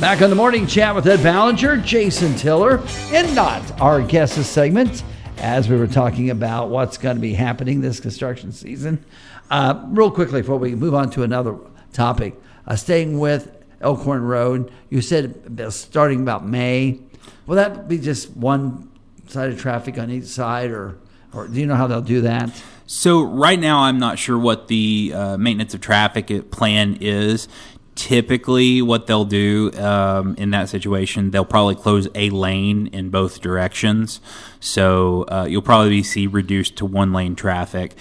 Back on the morning chat with Ed Ballinger, Jason Tiller, and not our guest this segment as we were talking about what's going to be happening this construction season. Uh, real quickly before we move on to another topic, uh, staying with Elkhorn Road, you said starting about May. Will that be just one side of traffic on each side, or, or do you know how they'll do that? So right now, I'm not sure what the uh, maintenance of traffic plan is typically what they'll do um, in that situation they'll probably close a lane in both directions. So uh, you'll probably see reduced to one lane traffic.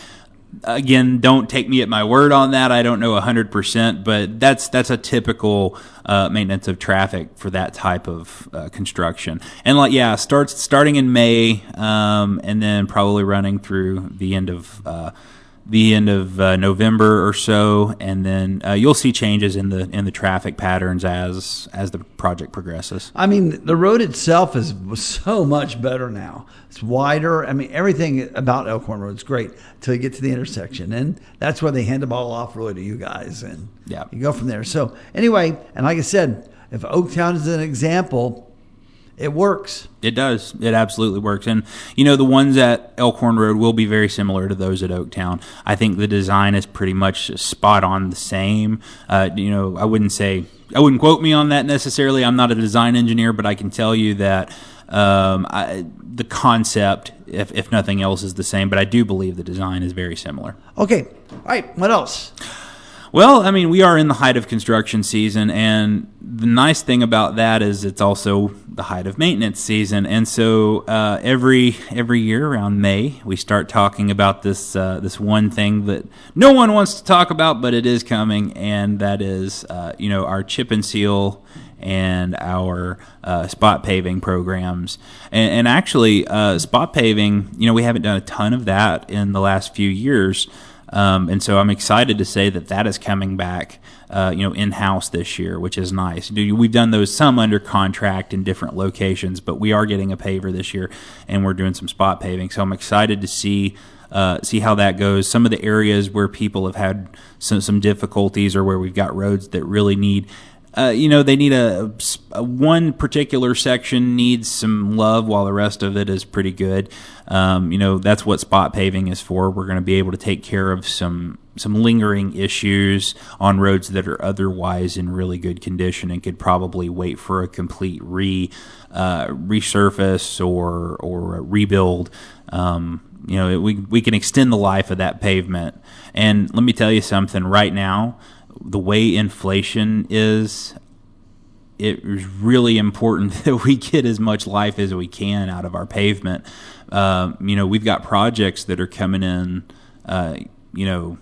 Again don't take me at my word on that. I don't know 100% but that's that's a typical uh, maintenance of traffic for that type of uh, construction. And like yeah starts starting in may um, and then probably running through the end of uh, the end of uh, November or so, and then uh, you'll see changes in the in the traffic patterns as as the project progresses. I mean, the road itself is so much better now. It's wider. I mean, everything about Elkhorn Road is great until you get to the intersection, and that's where they hand the ball off really to you guys, and yeah, you go from there. So anyway, and like I said, if Oaktown is an example it works. It does. It absolutely works. And you know, the ones at Elkhorn Road will be very similar to those at Oaktown. I think the design is pretty much spot on the same. Uh, you know, I wouldn't say I wouldn't quote me on that necessarily. I'm not a design engineer, but I can tell you that um, I, the concept, if, if nothing else, is the same. But I do believe the design is very similar. Okay. All right. What else? Well, I mean, we are in the height of construction season, and the nice thing about that is it's also the height of maintenance season. And so uh, every every year around May, we start talking about this uh, this one thing that no one wants to talk about, but it is coming, and that is uh, you know our chip and seal and our uh, spot paving programs. And, and actually, uh, spot paving, you know, we haven't done a ton of that in the last few years. Um, and so I'm excited to say that that is coming back, uh, you know, in house this year, which is nice. We've done those some under contract in different locations, but we are getting a paver this year, and we're doing some spot paving. So I'm excited to see. Uh, see how that goes. Some of the areas where people have had some, some difficulties, or where we've got roads that really need uh, you know, they need a, a, one particular section needs some love, while the rest of it is pretty good. Um, you know, that's what spot paving is for. We're going to be able to take care of some some lingering issues on roads that are otherwise in really good condition and could probably wait for a complete re uh, resurface or or rebuild. Um, you know, we we can extend the life of that pavement. And let me tell you something. Right now, the way inflation is, it is really important that we get as much life as we can out of our pavement. Uh, you know, we've got projects that are coming in, uh, you know,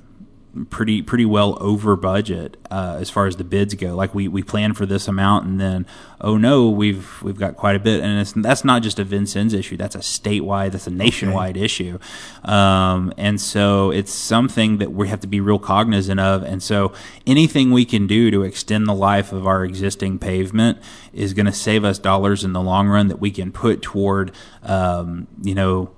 pretty pretty well over budget uh, as far as the bids go. Like we we plan for this amount, and then oh no, we've we've got quite a bit, and that's not just a Vincennes issue. That's a statewide, that's a nationwide okay. issue, um, and so it's something that we have to be real cognizant of. And so anything we can do to extend the life of our existing pavement is going to save us dollars in the long run that we can put toward um, you know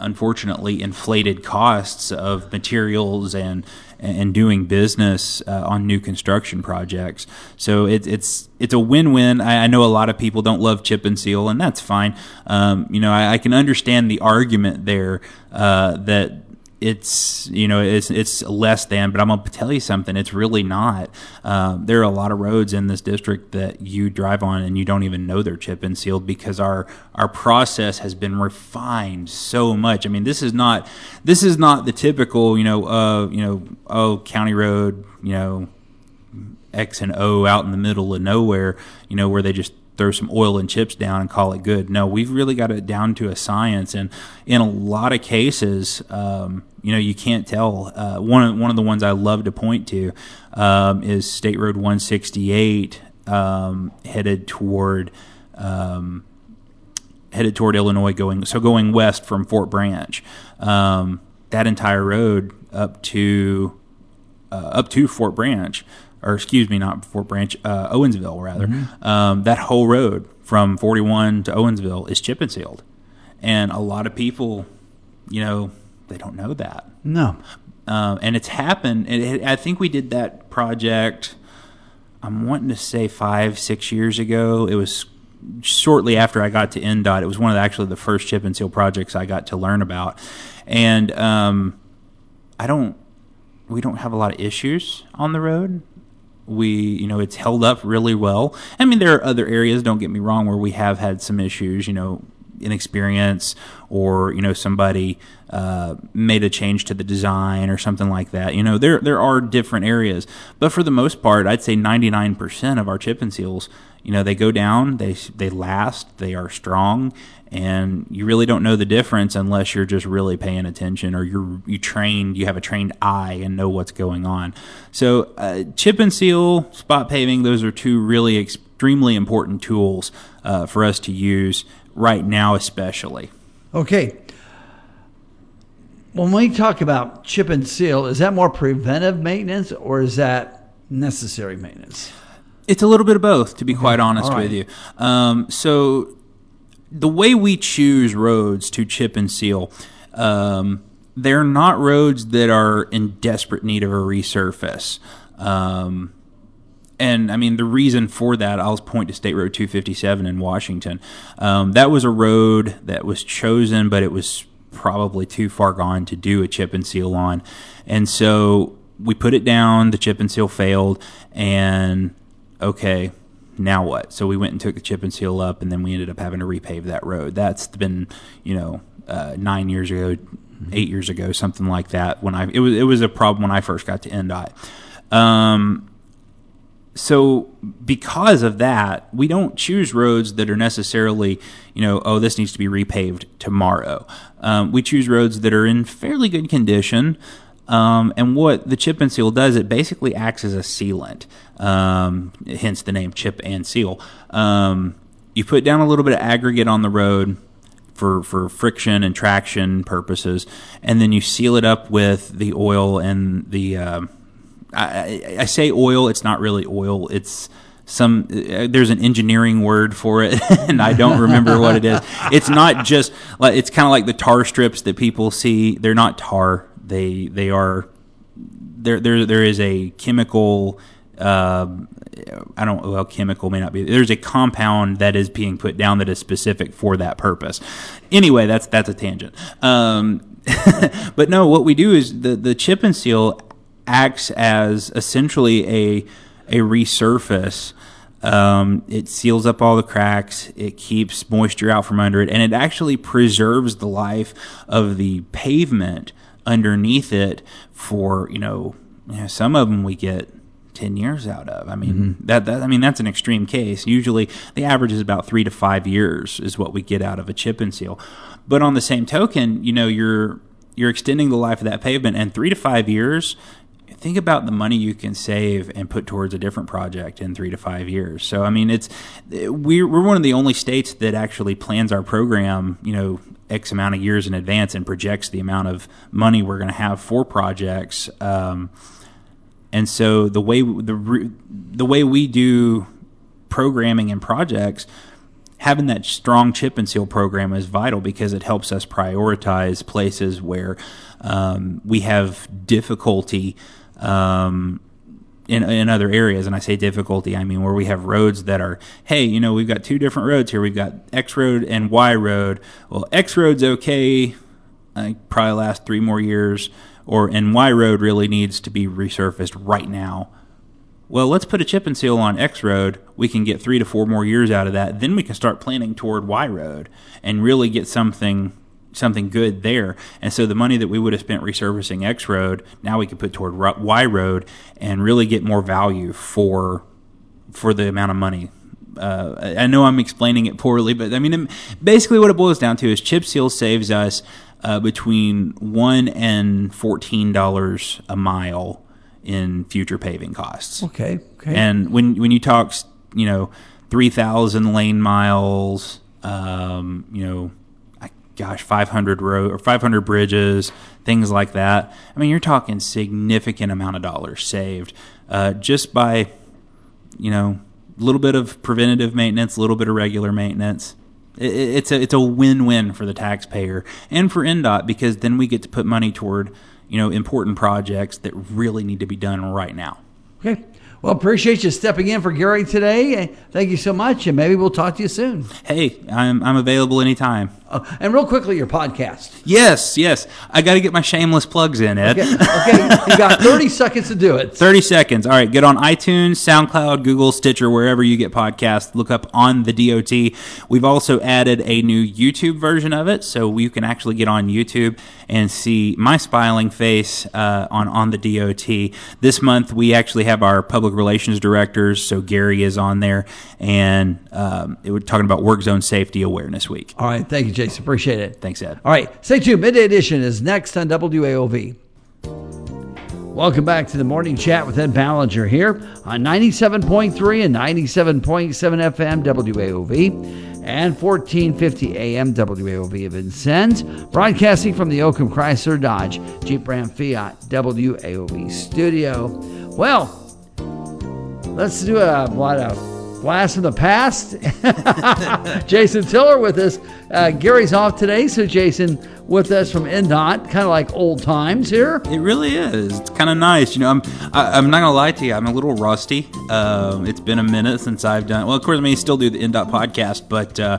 unfortunately inflated costs of materials and and doing business uh, on new construction projects. So it, it's it's a win-win. I, I, know a lot of people don't love chip and seal, and that's fine. Um, you know, I, I, can understand the argument there uh, that it's you know it's it's less than, but I'm gonna tell you something. It's really not. Uh, there are a lot of roads in this district that you drive on and you don't even know they're chip and sealed because our our process has been refined so much. I mean, this is not this is not the typical you know uh you know oh county road you know X and O out in the middle of nowhere you know where they just throw some oil and chips down and call it good. No, we've really got it down to a science, and in a lot of cases, um, you know, you can't tell. Uh, one of one of the ones I love to point to um, is State Road 168, um, headed toward um, headed toward Illinois, going so going west from Fort Branch. Um, that entire road up to uh, up to Fort Branch or excuse me, not Fort Branch, uh, Owensville rather. Mm-hmm. Um, that whole road from 41 to Owensville is chip and sealed, and a lot of people, you know, they don't know that. No, uh, and it's happened. It, I think we did that project. I'm wanting to say five, six years ago. It was shortly after I got to INDOT. It was one of the, actually the first chip and seal projects I got to learn about, and um, I don't. We don't have a lot of issues on the road. We, you know, it's held up really well. I mean, there are other areas. Don't get me wrong, where we have had some issues. You know, inexperience or you know somebody uh, made a change to the design or something like that. You know there there are different areas, but for the most part, I'd say 99% of our chip and seals, you know, they go down, they they last, they are strong, and you really don't know the difference unless you're just really paying attention or you're you trained, you have a trained eye and know what's going on. So uh, chip and seal, spot paving, those are two really extremely important tools uh, for us to use right now, especially. Okay. When we talk about chip and seal, is that more preventive maintenance or is that necessary maintenance? It's a little bit of both, to be okay. quite honest right. with you. Um, so, the way we choose roads to chip and seal, um, they're not roads that are in desperate need of a resurface. Um, and I mean the reason for that, I'll point to State Road 257 in Washington. Um, that was a road that was chosen, but it was probably too far gone to do a chip and seal on, and so we put it down. The chip and seal failed, and okay, now what? So we went and took the chip and seal up, and then we ended up having to repave that road. That's been you know uh, nine years ago, eight years ago, something like that. When I it was it was a problem when I first got to INDOT. Um, so because of that, we don't choose roads that are necessarily, you know, oh, this needs to be repaved tomorrow. Um, we choose roads that are in fairly good condition. Um, and what the chip and seal does, it basically acts as a sealant, um, hence the name chip and seal. Um, you put down a little bit of aggregate on the road for, for friction and traction purposes, and then you seal it up with the oil and the uh, I, I say oil. It's not really oil. It's some uh, there's an engineering word for it and I don't remember what it is. It's not just like it's kind of like the tar strips that people see. They're not tar. They they are there there there is a chemical uh, I don't well chemical may not be there's a compound that is being put down that is specific for that purpose. Anyway, that's that's a tangent. Um, but no, what we do is the the chip and seal acts as essentially a a resurface. Um, it seals up all the cracks. It keeps moisture out from under it, and it actually preserves the life of the pavement underneath it for you know, you know some of them we get 10 years out of. I mean, mm-hmm. that, that, I mean, that's an extreme case. Usually the average is about three to five years is what we get out of a chip and seal. But on the same token, you know, you're, you're extending the life of that pavement and three to five years, think about the money you can save and put towards a different project in three to five years. So, I mean, it's we're, we're one of the only states that actually plans our program, you know, X amount of years in advance and projects the amount of money we're going to have for projects. Um, and so the way the the way we do programming and projects having that strong chip and seal program is vital because it helps us prioritize places where um, we have difficulty um, in, in other areas. And I say difficulty, I mean where we have roads that are, hey, you know, we've got two different roads here. We've got X road and Y road. Well, X road's okay. I probably last three more years. Or and Y road really needs to be resurfaced right now. Well, let's put a chip and seal on X road. We can get three to four more years out of that. Then we can start planning toward Y road and really get something something good there. And so the money that we would have spent resurfacing X road, now we could put toward Y road and really get more value for for the amount of money. Uh, I know I'm explaining it poorly, but I mean, basically what it boils down to is chip seal saves us uh, between one and fourteen dollars a mile in future paving costs. Okay. Okay. And when when you talk, you know, three thousand lane miles, um, you know gosh, 500 road or 500 bridges, things like that. I mean, you're talking significant amount of dollars saved uh, just by, you know, a little bit of preventative maintenance, a little bit of regular maintenance. It, it's a it's a win win for the taxpayer and for INDOT because then we get to put money toward you know important projects that really need to be done right now. Okay. Well, appreciate you stepping in for Gary today. Thank you so much, and maybe we'll talk to you soon. Hey, I'm I'm available anytime. Uh, and real quickly, your podcast. Yes, yes. I got to get my shameless plugs in, Ed. Okay, okay. you got 30 seconds to do it. 30 seconds. All right, get on iTunes, SoundCloud, Google, Stitcher, wherever you get podcasts. Look up on the DOT. We've also added a new YouTube version of it, so you can actually get on YouTube and see my smiling face uh, on on the DOT. This month, we actually have our public relations directors, so Gary is on there, and um, it, we're talking about Work Zone Safety Awareness Week. All right, thank you, Appreciate it. Thanks, Ed. All right, stay tuned. Midday Edition is next on WAOV. Welcome back to the morning chat with Ed Ballinger here on 97.3 and 97.7 FM WAOV and 1450 AM WAOV of Vincennes, broadcasting from the Oakham Chrysler Dodge Jeep Ram Fiat WAOV studio. Well, let's do a what a blast from the past. Jason Tiller with us. Uh, Gary's off today, so Jason with us from INDOT, kind of like old times here. It really is. It's kind of nice. You know, I'm I, am i am not gonna lie to you. I'm a little rusty. Um, it's been a minute since I've done. Well, of course, I mean, still do the INDOT podcast, but. Uh,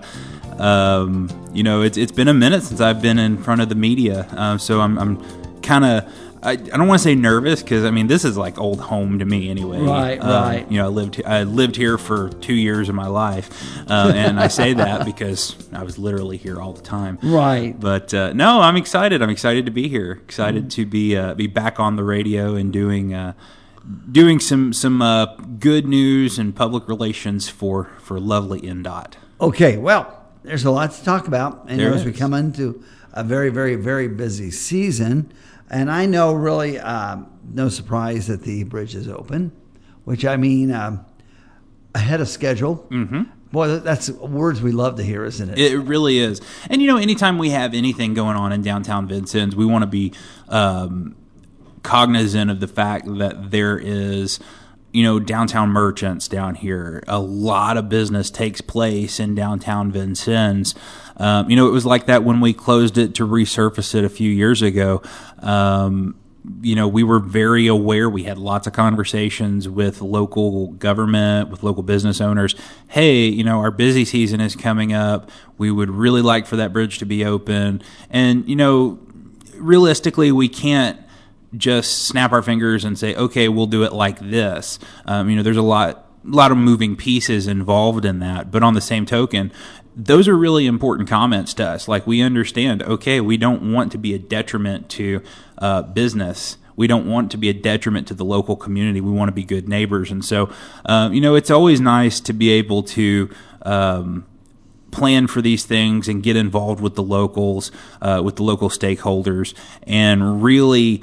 um, you know, it's it's been a minute since I've been in front of the media, um, so I'm, I'm kind of I, I don't want to say nervous because I mean this is like old home to me anyway. Right, um, right. You know, I lived I lived here for two years of my life, uh, and I say that because I was literally here all the time. Right. But uh, no, I'm excited. I'm excited to be here. Excited mm-hmm. to be uh, be back on the radio and doing uh, doing some some uh, good news and public relations for for lovely INDOT. Okay. Well, there's a lot to talk about, and there as we come into a very very very busy season. And I know really um, no surprise that the bridge is open, which I mean um, ahead of schedule. Mm-hmm. Boy, that's words we love to hear, isn't it? It really is. And you know, anytime we have anything going on in downtown Vincennes, we want to be um, cognizant of the fact that there is you know, downtown merchants down here. A lot of business takes place in downtown Vincennes. Um, you know, it was like that when we closed it to resurface it a few years ago. Um, you know, we were very aware. We had lots of conversations with local government, with local business owners. Hey, you know, our busy season is coming up. We would really like for that bridge to be open. And, you know, realistically, we can't just snap our fingers and say, okay, we'll do it like this. Um, you know, there's a lot, a lot of moving pieces involved in that. But on the same token, those are really important comments to us. Like we understand, okay, we don't want to be a detriment to uh, business. We don't want to be a detriment to the local community. We want to be good neighbors, and so uh, you know it's always nice to be able to. Um, plan for these things and get involved with the locals, uh, with the local stakeholders, and really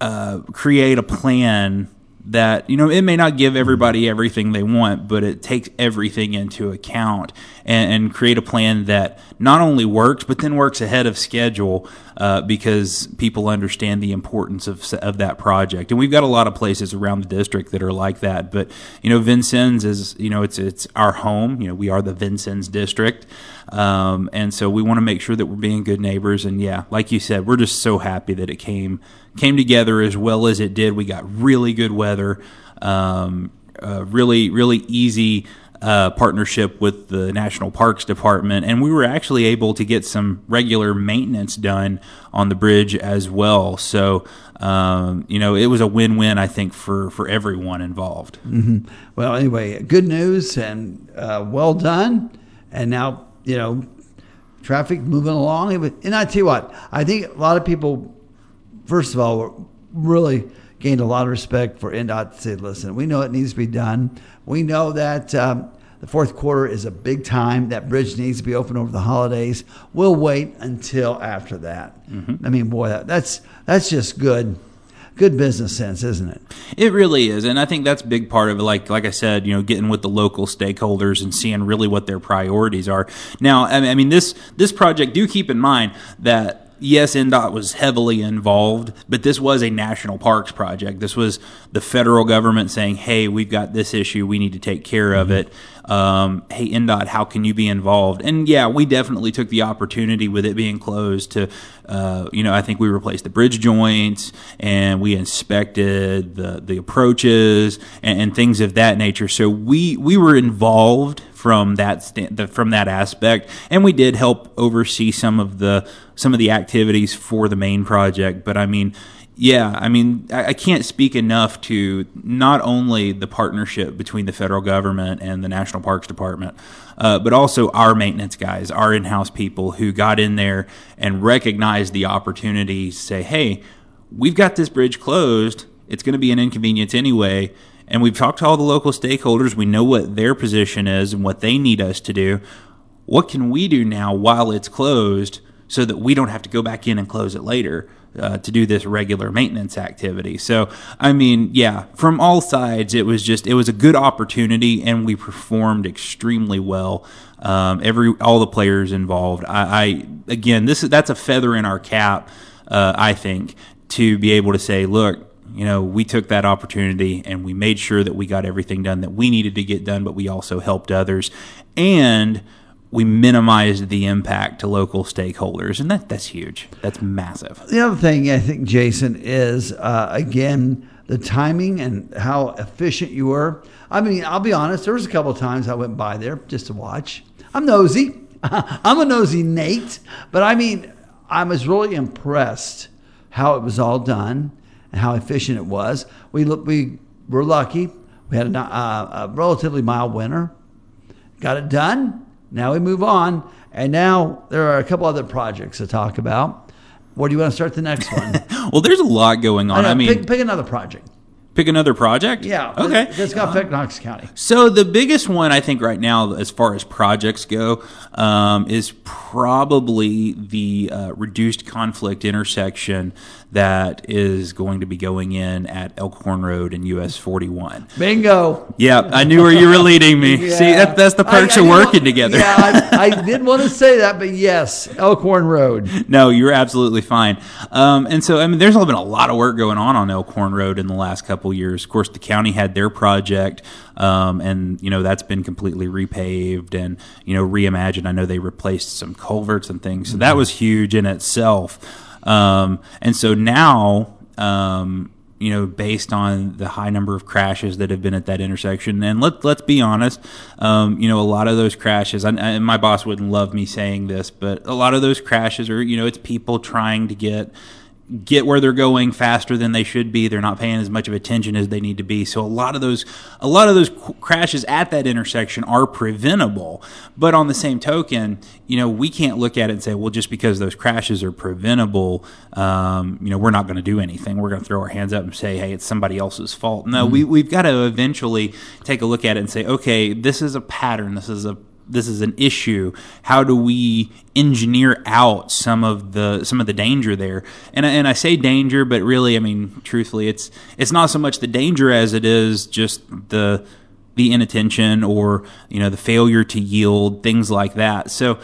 uh, create a plan that you know it may not give everybody everything they want but it takes everything into account and, and create a plan that not only works but then works ahead of schedule uh, because people understand the importance of, of that project and we've got a lot of places around the district that are like that but you know Vincennes is you know it's it's our home you know we are the Vincennes district um, and so we want to make sure that we're being good neighbors and yeah like you said we're just so happy that it came came together as well as it did. We got really good weather, um, uh, really really easy. Uh, partnership with the National Parks Department, and we were actually able to get some regular maintenance done on the bridge as well. So, um, you know, it was a win-win, I think, for for everyone involved. Mm-hmm. Well, anyway, good news and uh, well done. And now, you know, traffic moving along. And I tell you what, I think a lot of people first of all, really gained a lot of respect for INDOT to say, listen, we know it needs to be done. We know that um, the fourth quarter is a big time. That bridge needs to be open over the holidays. We'll wait until after that. Mm-hmm. I mean, boy, that, that's that's just good good business sense, isn't it? It really is, and I think that's a big part of it. Like like I said, you know, getting with the local stakeholders and seeing really what their priorities are. Now, I mean, this this project. Do keep in mind that yes, INDOT was heavily involved, but this was a national parks project. This was the federal government saying, hey, we've got this issue, we need to take care of it. Um, hey INDOT, how can you be involved? And yeah, we definitely took the opportunity with it being closed to, uh, you know, I think we replaced the bridge joints and we inspected the the approaches and, and things of that nature. So we we were involved from that st- from that aspect, and we did help oversee some of the some of the activities for the main project. But I mean, yeah, I mean, I, can't speak enough to not only the partnership between the federal government and the National Parks Department, uh, but also our maintenance guys, our in-house people who got in there and recognized the opportunity to say, "Hey, we've got this bridge closed. It's going to be an inconvenience anyway." And we've talked to all the local stakeholders. We know what their position is and what they need us to do. What can we do now while it's closed so that we don't have to go back in and close it later uh, to do this regular maintenance activity? So, I mean, yeah, from all sides, it was just, it was a good opportunity and we performed extremely well. Um, every, all the players involved. I, I, again, this is, that's a feather in our cap, uh, I think, to be able to say, look, you know, we took that opportunity and we made sure that we got everything done that we needed to get done, but we also helped others. And we minimized the impact to local stakeholders, and that that's huge. That's massive. The other thing I think, Jason, is uh, again the timing and how efficient you were. I mean, I'll be honest. There was a couple of times I went by there just to watch. I'm nosy. I'm a nosy Nate, but I mean, I was really impressed how it was all done and how efficient it was. We look, we were lucky. We had a, uh, a relatively mild winter. Got it done. Now we move on, and now there are a couple other projects to talk about. Where do you want to start the next one? well, there's a lot going on. I, I mean, pick, pick another project. Pick another project? Yeah. Okay. That's got affect Knox County. So the biggest one I think right now, as far as projects go, um, is probably the uh, reduced conflict intersection that is going to be going in at Elkhorn Road and US 41. Bingo. Yeah, I knew where you were leading me. yeah. See, that, that's the perks I, I of working want, together. Yeah, I, I did want to say that, but yes, Elkhorn Road. No, you're absolutely fine. Um, and so, I mean, there's been a lot of work going on on Elkhorn Road in the last couple years. Of course, the county had their project, um, and you know that's been completely repaved and you know reimagined. I know they replaced some culverts and things, so that was huge in itself. Um, and so now, um, you know, based on the high number of crashes that have been at that intersection, and let let's be honest, um, you know, a lot of those crashes. and my boss wouldn't love me saying this, but a lot of those crashes are, you know, it's people trying to get get where they're going faster than they should be. They're not paying as much of attention as they need to be. So a lot of those, a lot of those crashes at that intersection are preventable. But on the same token, you know, we can't look at it and say, well, just because those crashes are preventable, um, you know, we're not going to do anything. We're going to throw our hands up and say, hey, it's somebody else's fault. No, mm-hmm. we we've got to eventually take a look at it and say, okay, this is a pattern. This is a this is an issue. How do we engineer out some of the some of the danger there? And and I say danger, but really, I mean, truthfully, it's it's not so much the danger as it is just the the inattention or you know the failure to yield things like that. So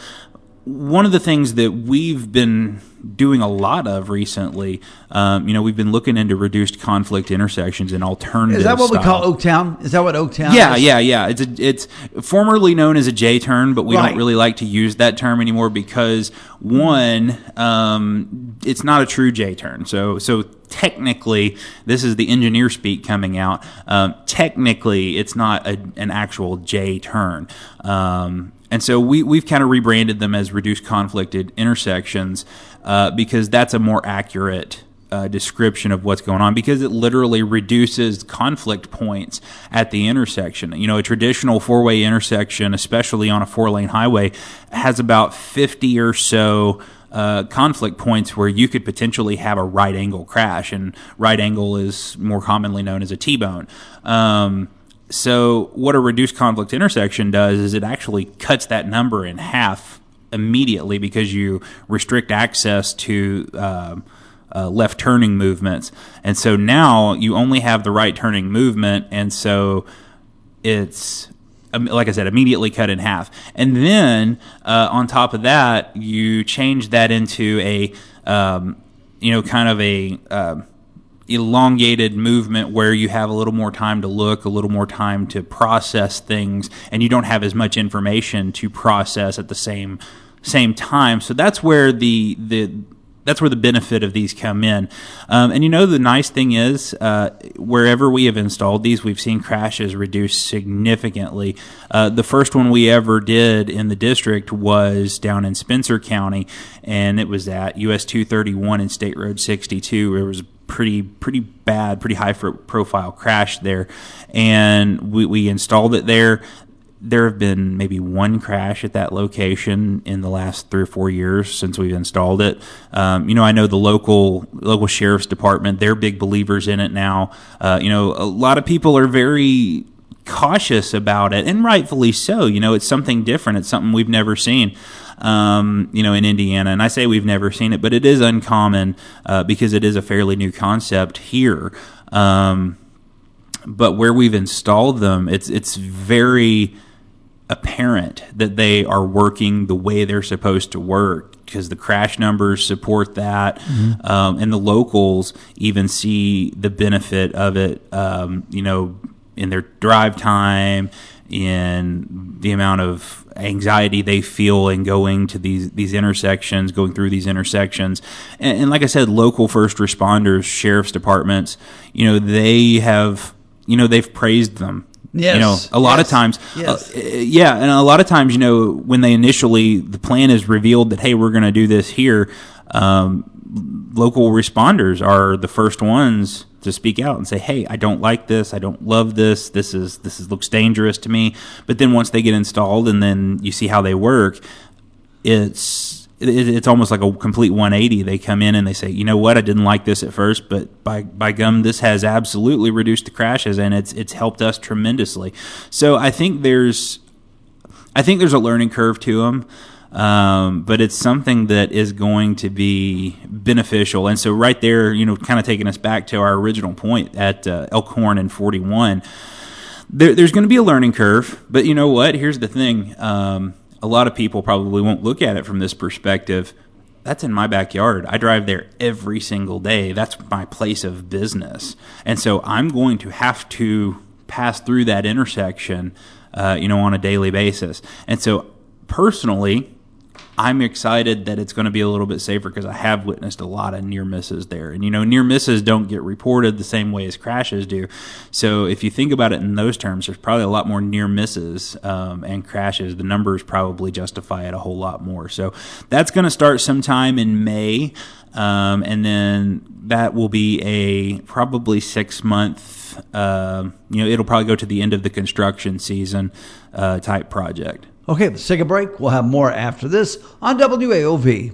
one of the things that we've been doing a lot of recently, um, you know, we've been looking into reduced conflict intersections and alternative. Is that what style. we call Oaktown? Is that what Oaktown? Yeah, is? yeah, yeah. It's a, it's formerly known as a J turn, but we right. don't really like to use that term anymore because one, um, it's not a true J turn. So so technically, this is the engineer speak coming out. Um, technically, it's not a, an actual J turn. Um, and so we, we've kind of rebranded them as reduced conflicted intersections uh, because that's a more accurate uh, description of what's going on because it literally reduces conflict points at the intersection. You know, a traditional four way intersection, especially on a four lane highway, has about 50 or so. Uh, conflict points where you could potentially have a right angle crash, and right angle is more commonly known as a T bone. Um, so, what a reduced conflict intersection does is it actually cuts that number in half immediately because you restrict access to uh, uh, left turning movements. And so now you only have the right turning movement, and so it's um, like I said, immediately cut in half. And then uh, on top of that, you change that into a um, you know kind of a um, elongated movement where you have a little more time to look, a little more time to process things, and you don't have as much information to process at the same same time. So that's where the the that's where the benefit of these come in. Um, and you know, the nice thing is, uh, wherever we have installed these, we've seen crashes reduce significantly. Uh, the first one we ever did in the district was down in Spencer County, and it was at US 231 and State Road 62. It was pretty pretty bad, pretty high profile crash there, and we, we installed it there there have been maybe one crash at that location in the last three or four years since we've installed it. Um, you know, I know the local local sheriff's department; they're big believers in it now. Uh, you know, a lot of people are very cautious about it, and rightfully so. You know, it's something different. It's something we've never seen. Um, you know, in Indiana, and I say we've never seen it, but it is uncommon uh, because it is a fairly new concept here. Um, but where we've installed them, it's it's very apparent that they are working the way they're supposed to work because the crash numbers support that, mm-hmm. um, and the locals even see the benefit of it. Um, you know, in their drive time, in the amount of anxiety they feel in going to these these intersections, going through these intersections, and, and like I said, local first responders, sheriff's departments, you know, they have, you know, they've praised them Yes. You know, a lot yes. of times, yes. uh, yeah, and a lot of times, you know, when they initially the plan is revealed that hey, we're going to do this here, um, local responders are the first ones to speak out and say, "Hey, I don't like this. I don't love this. This is this is looks dangerous to me." But then once they get installed and then you see how they work, it's it, it's almost like a complete 180. They come in and they say, you know what, I didn't like this at first, but by by gum, this has absolutely reduced the crashes and it's it's helped us tremendously. So I think there's I think there's a learning curve to them. Um, but it's something that is going to be beneficial. And so, right there, you know, kind of taking us back to our original point at uh, Elkhorn and 41, there, there's going to be a learning curve. But you know what? Here's the thing. Um, a lot of people probably won't look at it from this perspective. That's in my backyard. I drive there every single day. That's my place of business. And so I'm going to have to pass through that intersection, uh, you know, on a daily basis. And so personally, I'm excited that it's going to be a little bit safer because I have witnessed a lot of near misses there. And, you know, near misses don't get reported the same way as crashes do. So if you think about it in those terms, there's probably a lot more near misses um, and crashes. The numbers probably justify it a whole lot more. So that's going to start sometime in May. Um, and then that will be a probably six month, uh, you know, it'll probably go to the end of the construction season uh, type project. Okay, let's take a break. We'll have more after this on WAOV.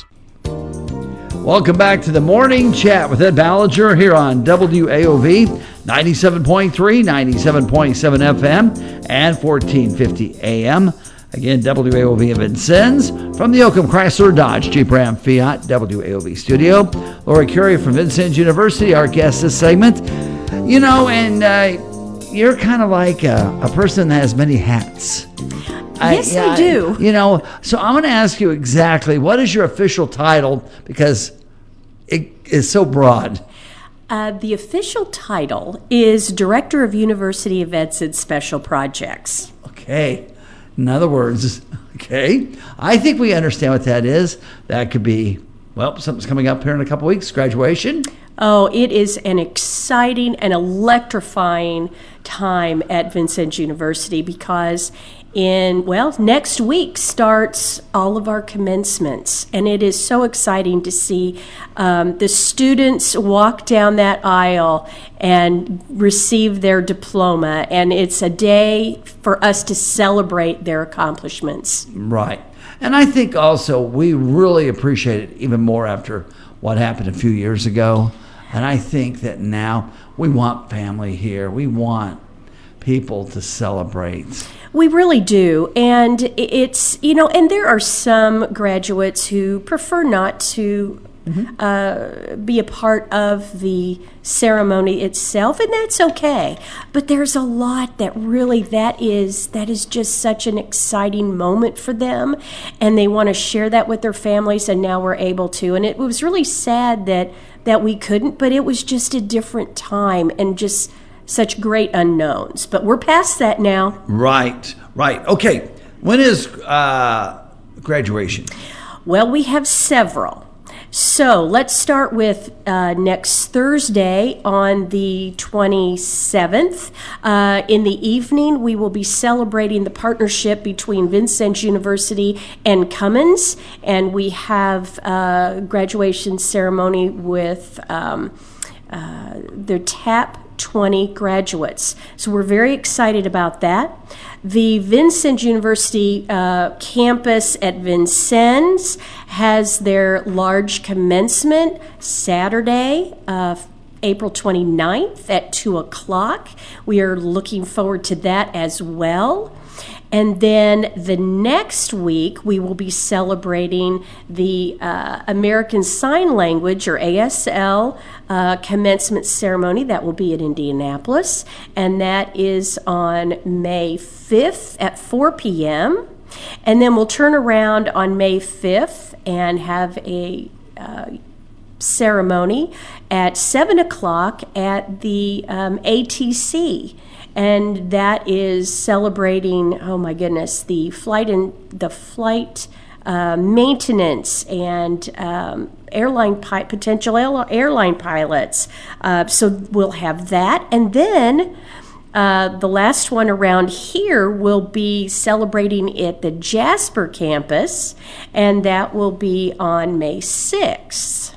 Welcome back to the morning chat with Ed Ballinger here on WAOV 97.3, 97.7 FM, and 1450 AM. Again, WAOV of Vincennes from the Oakham Chrysler Dodge Jeep Ram Fiat WAOV studio. Laura Curry from Vincennes University, our guest this segment. You know, and uh, you're kind of like a, a person that has many hats. Yes, I, I do. You know, so I'm going to ask you exactly what is your official title because it is so broad. Uh, the official title is Director of University of Vincennes Special Projects. Okay. In other words, okay, I think we understand what that is. That could be, well, something's coming up here in a couple weeks, graduation. Oh, it is an exciting and electrifying time at Vincennes University because in well next week starts all of our commencements. And it is so exciting to see um, the students walk down that aisle and receive their diploma. And it's a day for us to celebrate their accomplishments. Right. And i think also we really appreciate it even more after what happened a few years ago And I think that now we want family here. We want people to celebrate. We really do. And it's, you know, and there are some graduates who prefer not to uh, be a part of the ceremony itself, and that's okay. But there's a lot that really that is that is just such an exciting moment for them, and they want to share that with their families. And now we're able to, and it was really sad that that we couldn't, but it was just a different time and just such great unknowns. But we're past that now. Right, right. Okay. When is uh, graduation? Well, we have several. So let's start with uh, next Thursday on the 27th. Uh, in the evening, we will be celebrating the partnership between Vincennes University and Cummins, and we have a graduation ceremony with um, uh, their TAP 20 graduates. So we're very excited about that. The Vincennes University uh, campus at Vincennes has their large commencement Saturday, uh, April 29th at 2 o'clock. We are looking forward to that as well. And then the next week, we will be celebrating the uh, American Sign Language or ASL uh, commencement ceremony. That will be in Indianapolis. And that is on May 5th at 4 p.m. And then we'll turn around on May 5th and have a uh, ceremony at 7 o'clock at the um, ATC and that is celebrating. Oh my goodness, the flight and the flight uh, maintenance and um, airline pi- potential airline pilots. Uh, so we'll have that, and then. Uh, the last one around here will be celebrating at the Jasper campus, and that will be on May 6th.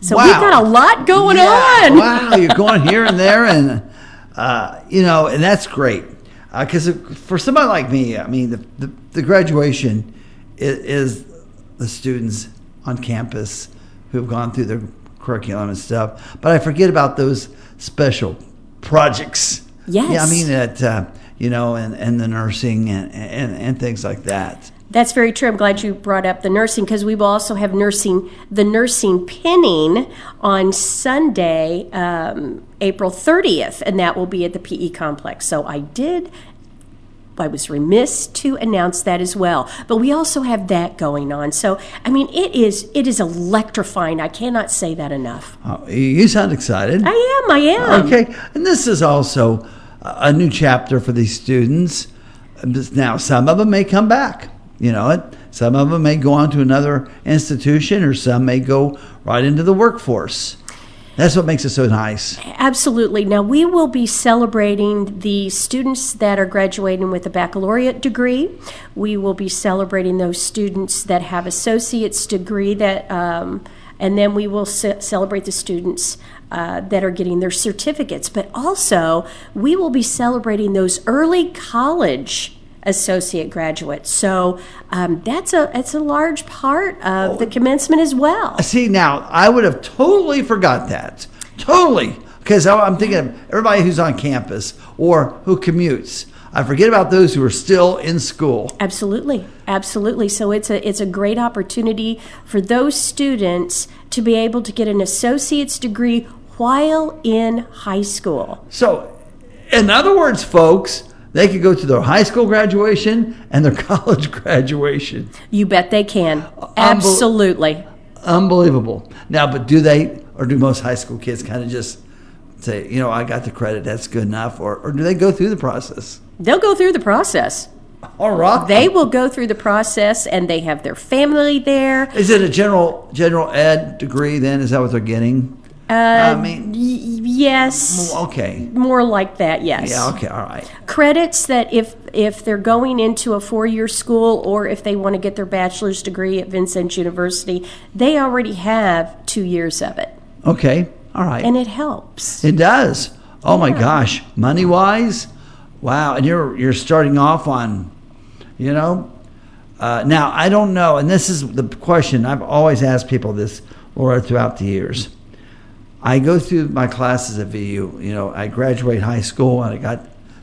So Wow. we've got a lot going Yeah, on. wow, you're going here and there, and uh, you know, and that's great. Because for somebody like me, I mean, the, the, the graduation is, is the students on campus who've gone through their curriculum and stuff. But I forget about those special projects. Yes. Yeah, I mean that. Uh, you know, and, and the nursing and, and, and things like that. That's very true. I'm glad you brought up the nursing because we will also have nursing the nursing pinning on Sunday, um, April 30th, and that will be at the PE complex. So I did. I was remiss to announce that as well, but we also have that going on. So I mean, it is it is electrifying. I cannot say that enough. Oh, you sound excited. I am. I am. Okay, and this is also a a new chapter for these students. Now, some of them may come back, you know it. Some of them may go on to another institution, or some may go right into the workforce. That's what makes it so nice. Absolutely. Now, we will be celebrating the students that are graduating with a baccalaureate degree. We will be celebrating those students that have associate's degree that, um, and then we will ce- celebrate the students uh, that are getting their certificates. But also, we will be celebrating those early college associate graduates. So um, that's a that's a large part of the commencement as well. See, now I would have totally forgot that. Totally. Because I'm thinking of everybody who's on campus or who commutes. I forget about those who are still in school. Absolutely, absolutely. So it's a it's a great opportunity for those students to be able to get an associate's degree while in high school. So, in other words, folks, they could go to their high school graduation and their college graduation. You bet they can. Absolutely. Unbelievable. Now, but do they, or do most high school kids kind of just say, you know, I got the credit, that's good enough, or, or do they go through the process? They'll go through the process. All right. They will go through the process and they have their family there. Is it a general general ed degree then? Is that what they're getting? Uh, I mean, y- yes. okay. More like that, yes. Yeah, okay, all right. credits that if if they're going into a four-year school or if they want to get their bachelor's degree at Vincennes University, they already have two years of it, Okay, all right. and it helps. It does. Oh my gosh, money wise, wow! And you're you're starting off on, you know. Uh, now I don't know, and this is the question I've always asked people this, Laura, throughout the years. I go through my classes at VU. You know, I graduate high school and I got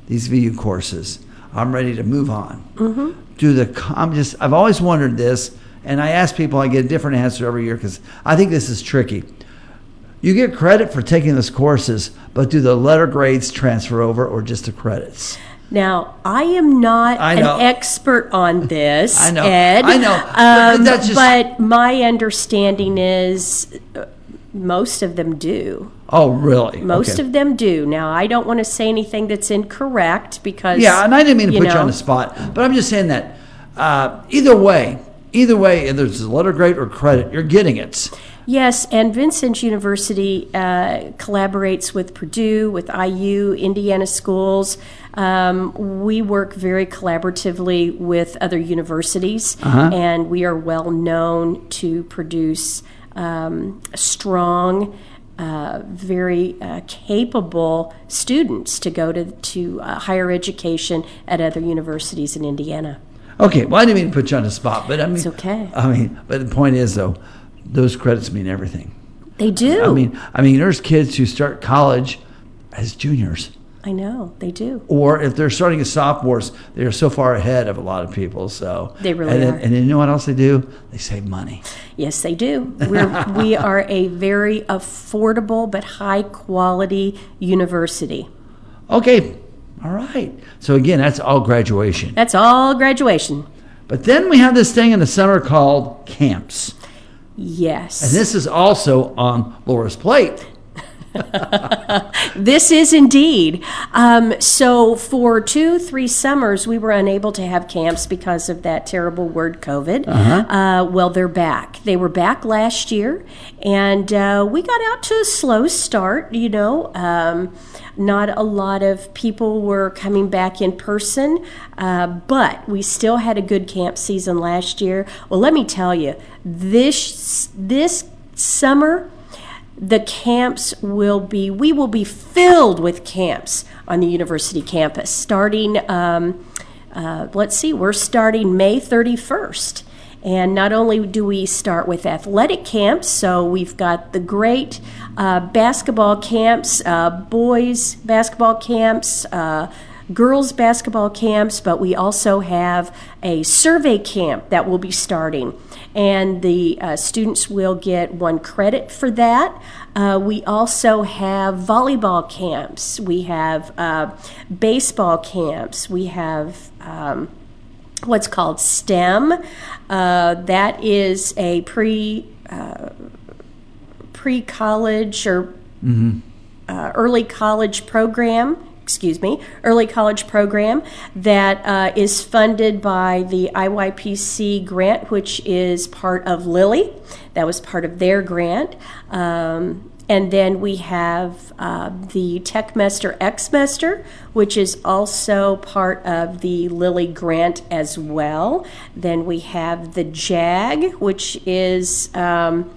these VU courses. I'm ready to move on. Mm-hmm. Do the I'm just I've always wondered this, and I ask people. I get a different answer every year because I think this is tricky. You get credit for taking those courses, but do the letter grades transfer over or just the credits? Now, I am not I an expert on this, I know. Ed. I know. But Um, that's just- but my understanding is uh, most of them do. Oh, really? Most Okay. of them do. Now, I don't want to say anything that's incorrect because. Yeah, and I didn't mean to you put you know, on the spot, but I'm just saying that uh, either way, either way, either it's a letter grade or credit, you're getting it. Yes, and Vincennes University uh, collaborates with Purdue, with IU, Indiana schools. Um, we work very collaboratively with other universities, and we are well known to produce um, strong, uh, very uh, capable students to go to, to uh, higher education at other universities in Indiana. Okay, well, I didn't mean to put you on the spot, but I mean, It's okay. I mean, but the point is though, those credits mean everything. They do. I mean, I mean, there's kids who start college as juniors, I know, they do. or if they're starting as sophomores, they're so far ahead of a lot of people. So They really and are. And you know what else they do? They save money. Yes, they do. We're, we are a very affordable but high quality university. Okay, all right. So again, that's all graduation. That's all graduation. But then we have this thing in the summer called camps. Yes. And this is also on Laura's plate. This is indeed. Um, so, for two, three summers, we were unable to have camps because of that terrible word COVID. uh well, they're back. They were back last year, and uh, we got out to a slow start, you know. Um, not a lot of people were coming back in person, uh, but we still had a good camp season last year. Well, let me tell you, this this summer the camps will be we will be filled with camps on the university campus starting um, uh, let's see we're starting may 31st and not only do we start with athletic camps so we've got the great uh, basketball camps uh, boys basketball camps uh, girls basketball camps, but we also have a survey camp that will be starting. And the uh, students will get one credit for that. Uh, we also have volleyball camps. We have uh, baseball camps. We have um, what's called STEM. Uh, that is a pre uh, pre college or uh, early college program. Excuse me, early college program that uh, is funded by the IYPC grant, which is part of Lilly. That was part of their grant. Um, and then we have uh, the Techmester Xmester, which is also part of the Lilly grant as well. Then we have the JAG, which is um,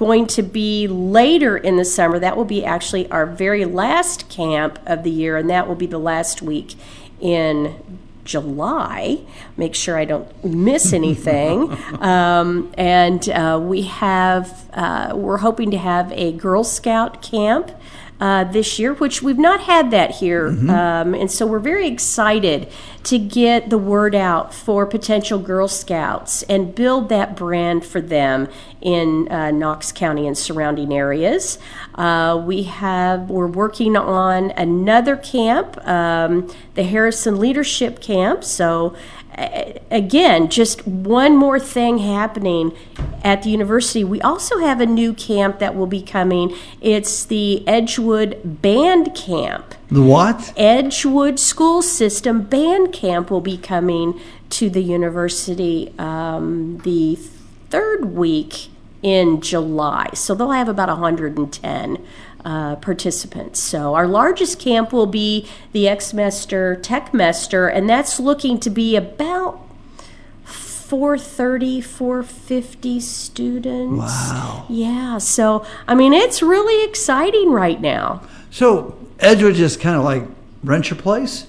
going to be later in the summer. That will be actually our very last camp of the year, and that will be the last week in July. Make sure I don't miss anything. um, and uh, we have, uh, we're hoping to have a Girl Scout camp. Uh, this year, which we've not had that here. Um, and so we're very excited to get the word out for potential Girl Scouts and build that brand for them in uh, Knox County and surrounding areas. Uh, we have, we're working on another camp, um, the Harrison Leadership Camp. So again, just one more thing happening at the university. We also have a new camp that will be coming. It's the Edgewood Band Camp. The what? Edgewood School System Band Camp will be coming to the university um, the third week in July. So they'll have about 110 uh, participants. So our largest camp will be the Xmester Techmester, and that's looking to be about 430, 450 students. Wow. Yeah, so I mean, it's really exciting right now. So Edgewood just kind of like rent your place,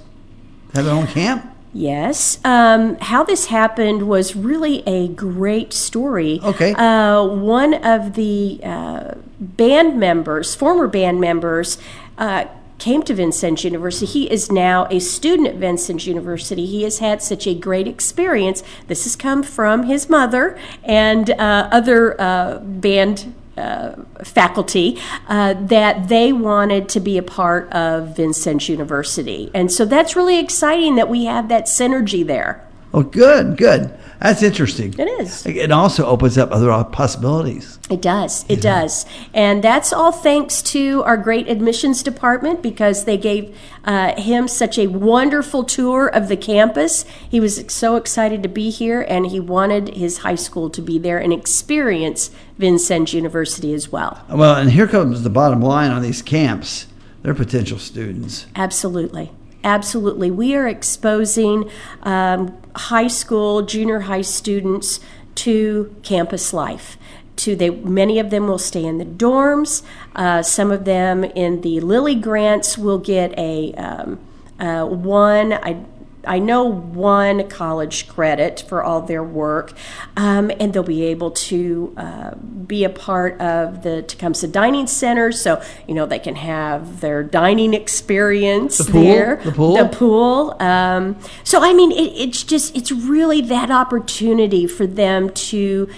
have their own camp. Yes. Um, how this happened was really a great story. Okay. Uh, one of the uh, band members, former band members, uh, came to Vincennes University. He is now a student at Vincennes University. He has had such a great experience. This has come from his mother and uh, other uh, band uh, faculty uh, that they wanted to be a part of Vincennes University. And so that's really exciting that we have that synergy there. Oh, good, good. That's interesting. It is. It also opens up other possibilities. It does. It yeah. does. And that's all thanks to our great admissions department because they gave uh, him such a wonderful tour of the campus. He was so excited to be here and he wanted his high school to be there and experience Vincennes University as well. Well, and here comes the bottom line on these camps. They're potential students. Absolutely. Absolutely. We are exposing um, high school, junior high students to campus life. To they, many of them will stay in the dorms. Uh, some of them in the Lilly grants will get a um, uh, one. I I know one college credit for all their work, um, and they'll be able to uh, be a part of the Tecumseh Dining Center, so you know they can have their dining experience the pool, there. The pool, the pool. Um, so I mean, it, it's just it's really that opportunity for them to.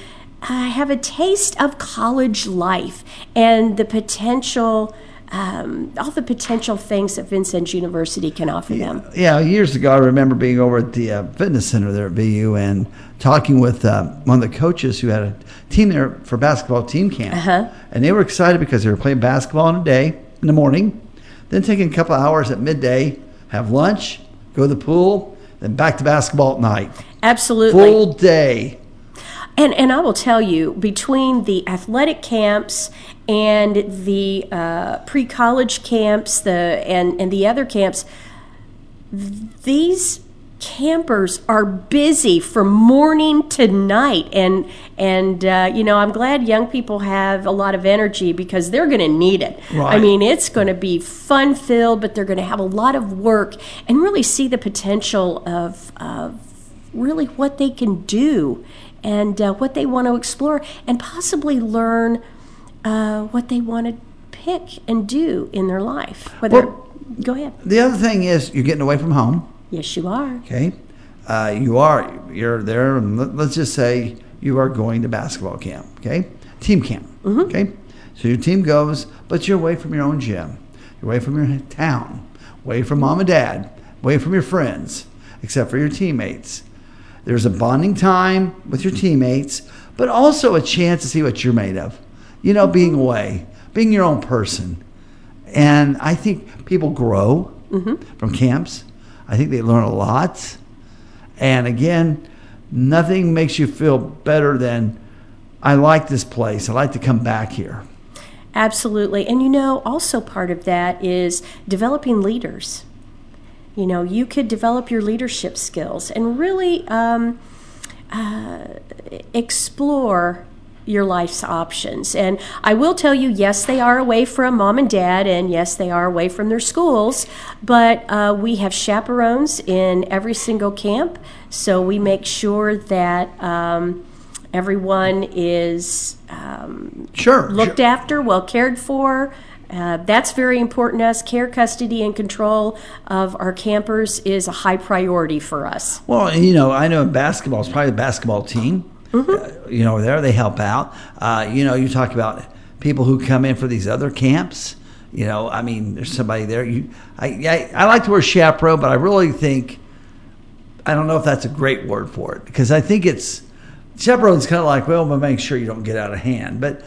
Uh, have a taste of college life and the potential um, all the potential things that Vincennes University can offer yeah, them. Yeah, years ago, I remember being over at the uh, fitness center there at VU and talking with uh, one of the coaches who had a team there for basketball team camp. Uh-huh. And they were excited because they were playing basketball in the day, in the morning, then taking a couple hours at midday, have lunch, go to the pool, then back to basketball at night. Absolutely. Full day. And, and I will tell you, between the athletic camps and the uh, pre college camps the, and, and the other camps, these campers are busy from morning to night and and uh, you know i'm glad young people have a lot of energy because they're going to need it right. i mean it's going to be fun filled but they're going to have a lot of work and really see the potential of, of really what they can do and uh, what they want to explore and possibly learn uh, what they want to pick and do in their life. Whether well, go ahead. The other thing is you're getting away from home. Yes, you are. Okay, uh, you are. You're there, and let's just say you are going to basketball camp. Okay, team camp. Mm-hmm. Okay, so your team goes, but you're away from your own gym. You're away from your town, away from mom and dad, away from your friends, except for your teammates. There's a bonding time with your teammates, but also a chance to see what you're made of. You know, being away, being your own person. And I think people grow mm-hmm. from camps. I think they learn a lot. And again, nothing makes you feel better than I like this place. I like to come back here. Absolutely. And you know, also part of that is developing leaders. You know, you could develop your leadership skills and really um, uh, explore your life's options. And I will tell you, yes, they are away from mom and dad, and yes, they are away from their schools, but uh, we have chaperones in every single camp, so we make sure that. Um, everyone is um, sure looked sure. after, well cared for. Uh, that's very important to us. Care, custody, and control of our campers is a high priority for us. Well, you know, I know basketball is probably the basketball team. Mm-hmm. Uh, you know, there they help out. Uh, you know, you talk about people who come in for these other camps. You know, I mean, there's somebody there. You, I, I, I like the word chaperone, but I really think I don't know if that's a great word for it because I think it's chaperone's kind of like well, but make sure you don't get out of hand, but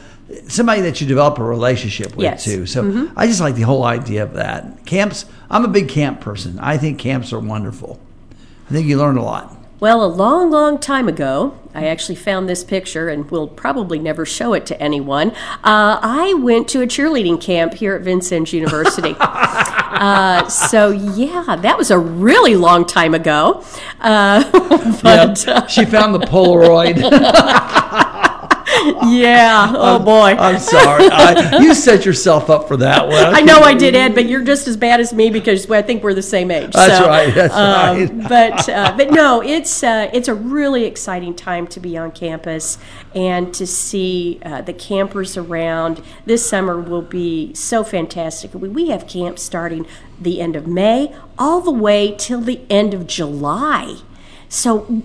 somebody that you develop a relationship with yes. too. So mm-hmm. I just like the whole idea of that. Camps, I'm a big camp person. I think camps are wonderful. I think you learn a lot. Well, a long, long time ago, I actually found this picture and will probably never show it to anyone. Uh, I went to a cheerleading camp here at Vincennes University. uh, so, yeah, that was a really long time ago. Uh, but, yeah, she found the Polaroid. yeah. Oh boy. I'm sorry. I, you set yourself up for that one. I know I did, Ed, but you're just as bad as me because I think we're the same age. That's so, right, that's um, right. But uh, but no, it's uh, it's a really exciting time to be on campus and to see uh, the campers around. This summer will be so fantastic. We, we have camps starting the end of May all the way till the end of July. So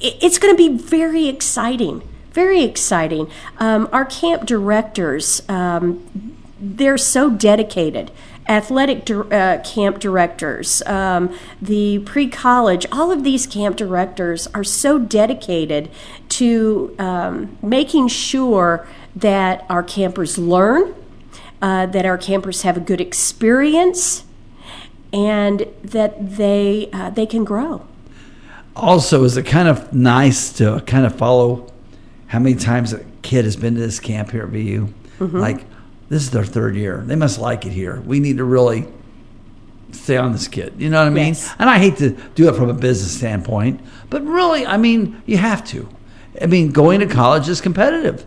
it's going to be very exciting. Very exciting. Um, our camp directors, um, they're so dedicated. Athletic uh, camp directors, um, the pre college, all of these camp directors are so dedicated to um, making sure that our campers learn, uh, that our campers have a good experience, and that they, uh, they can grow. Also, is it kind of nice to kind of follow how many times a kid has been to this camp here at VU? Mm-hmm. Like, this is their third year. They must like it here. We need to really stay on this kid. You know what I mean? Yes. And I hate to do it from a business standpoint, but really, I mean, you have to. I mean, going to college is competitive.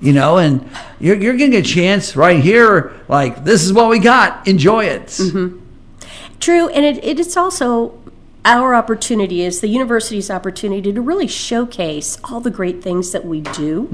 You know, and you're, you're getting a chance right here. Like, this is what we got. Enjoy it. Mm-hmm. True, and it, it is also our opportunity is the university's opportunity to really showcase all the great things that we do.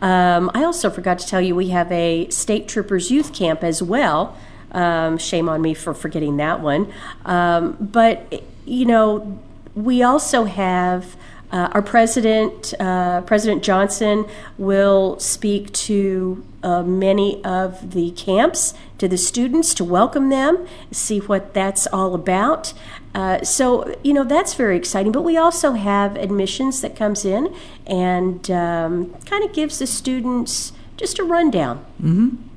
Um, I also forgot to tell you we have a state troopers youth camp as well. Um, shame on me for forgetting that one. Um, but you know, we also have. Uh, our president, uh, President Johnson, will speak to uh, many of the camps, to the students, to welcome them, see what that's all about. Uh, so you know that's very exciting. But we also have admissions that comes in and um, kind of gives the students just a rundown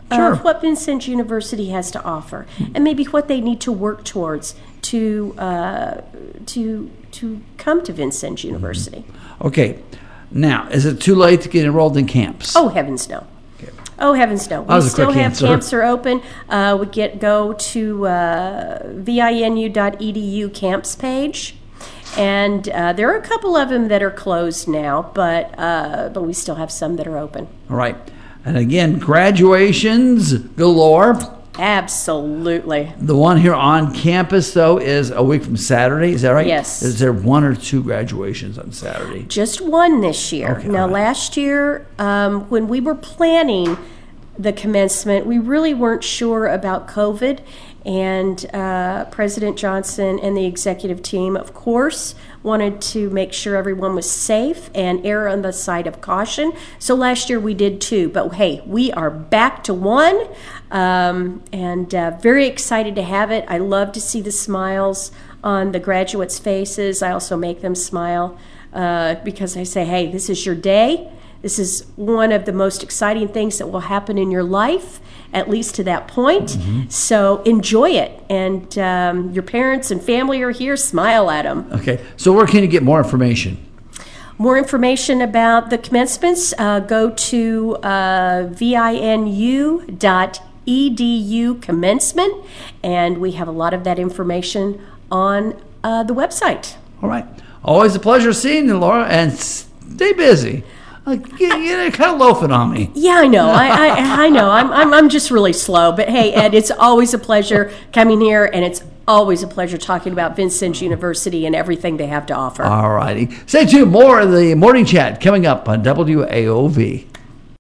Sure. of what Vincennes University has to offer, and maybe what they need to work towards to uh, to to come to Vincennes University. Okay. Now, is it too late to get enrolled in camps? Oh heavens no! Oh heavens no! We still have answer. camps are open. Uh, we get go to uh, vinu.edu camps page. And uh, there are a couple of them that are closed now, but uh, but we still have some that are open. All right. And again, graduations galore. Absolutely. The one here on campus, though, is a week from Saturday. Is that right? Yes. Is there one or two graduations on Saturday? Just one this year. Okay, now, right. last year, um, when we were planning the commencement, we really weren't sure about COVID. And uh, President Johnson and the executive team, of course, wanted to make sure everyone was safe and err on the side of caution. So last year we did two. But hey, we are back to one um, and uh, very excited to have it. I love to see the smiles on the graduates' faces. I also make them smile uh, because I say, hey, this is your day. This is one of the most exciting things that will happen in your life, at least to that point. So enjoy it. And um, your parents and family are here, smile at them. Okay. So, where can you get more information? More information about the commencements, uh, go to uh, vinu.edu commencement, and we have a lot of that information on uh, the website. All right. Always a pleasure seeing you, Laura, and stay busy. Like, you- you're kind of loafing on me. Yeah, I know. I, I, I know. I'm, I'm, I'm just really slow. But hey, Ed, it's always a pleasure coming here, and it's always a pleasure talking about Vincennes University and everything they have to offer. All righty. Stay tuned. More of the morning chat coming up on WAOV.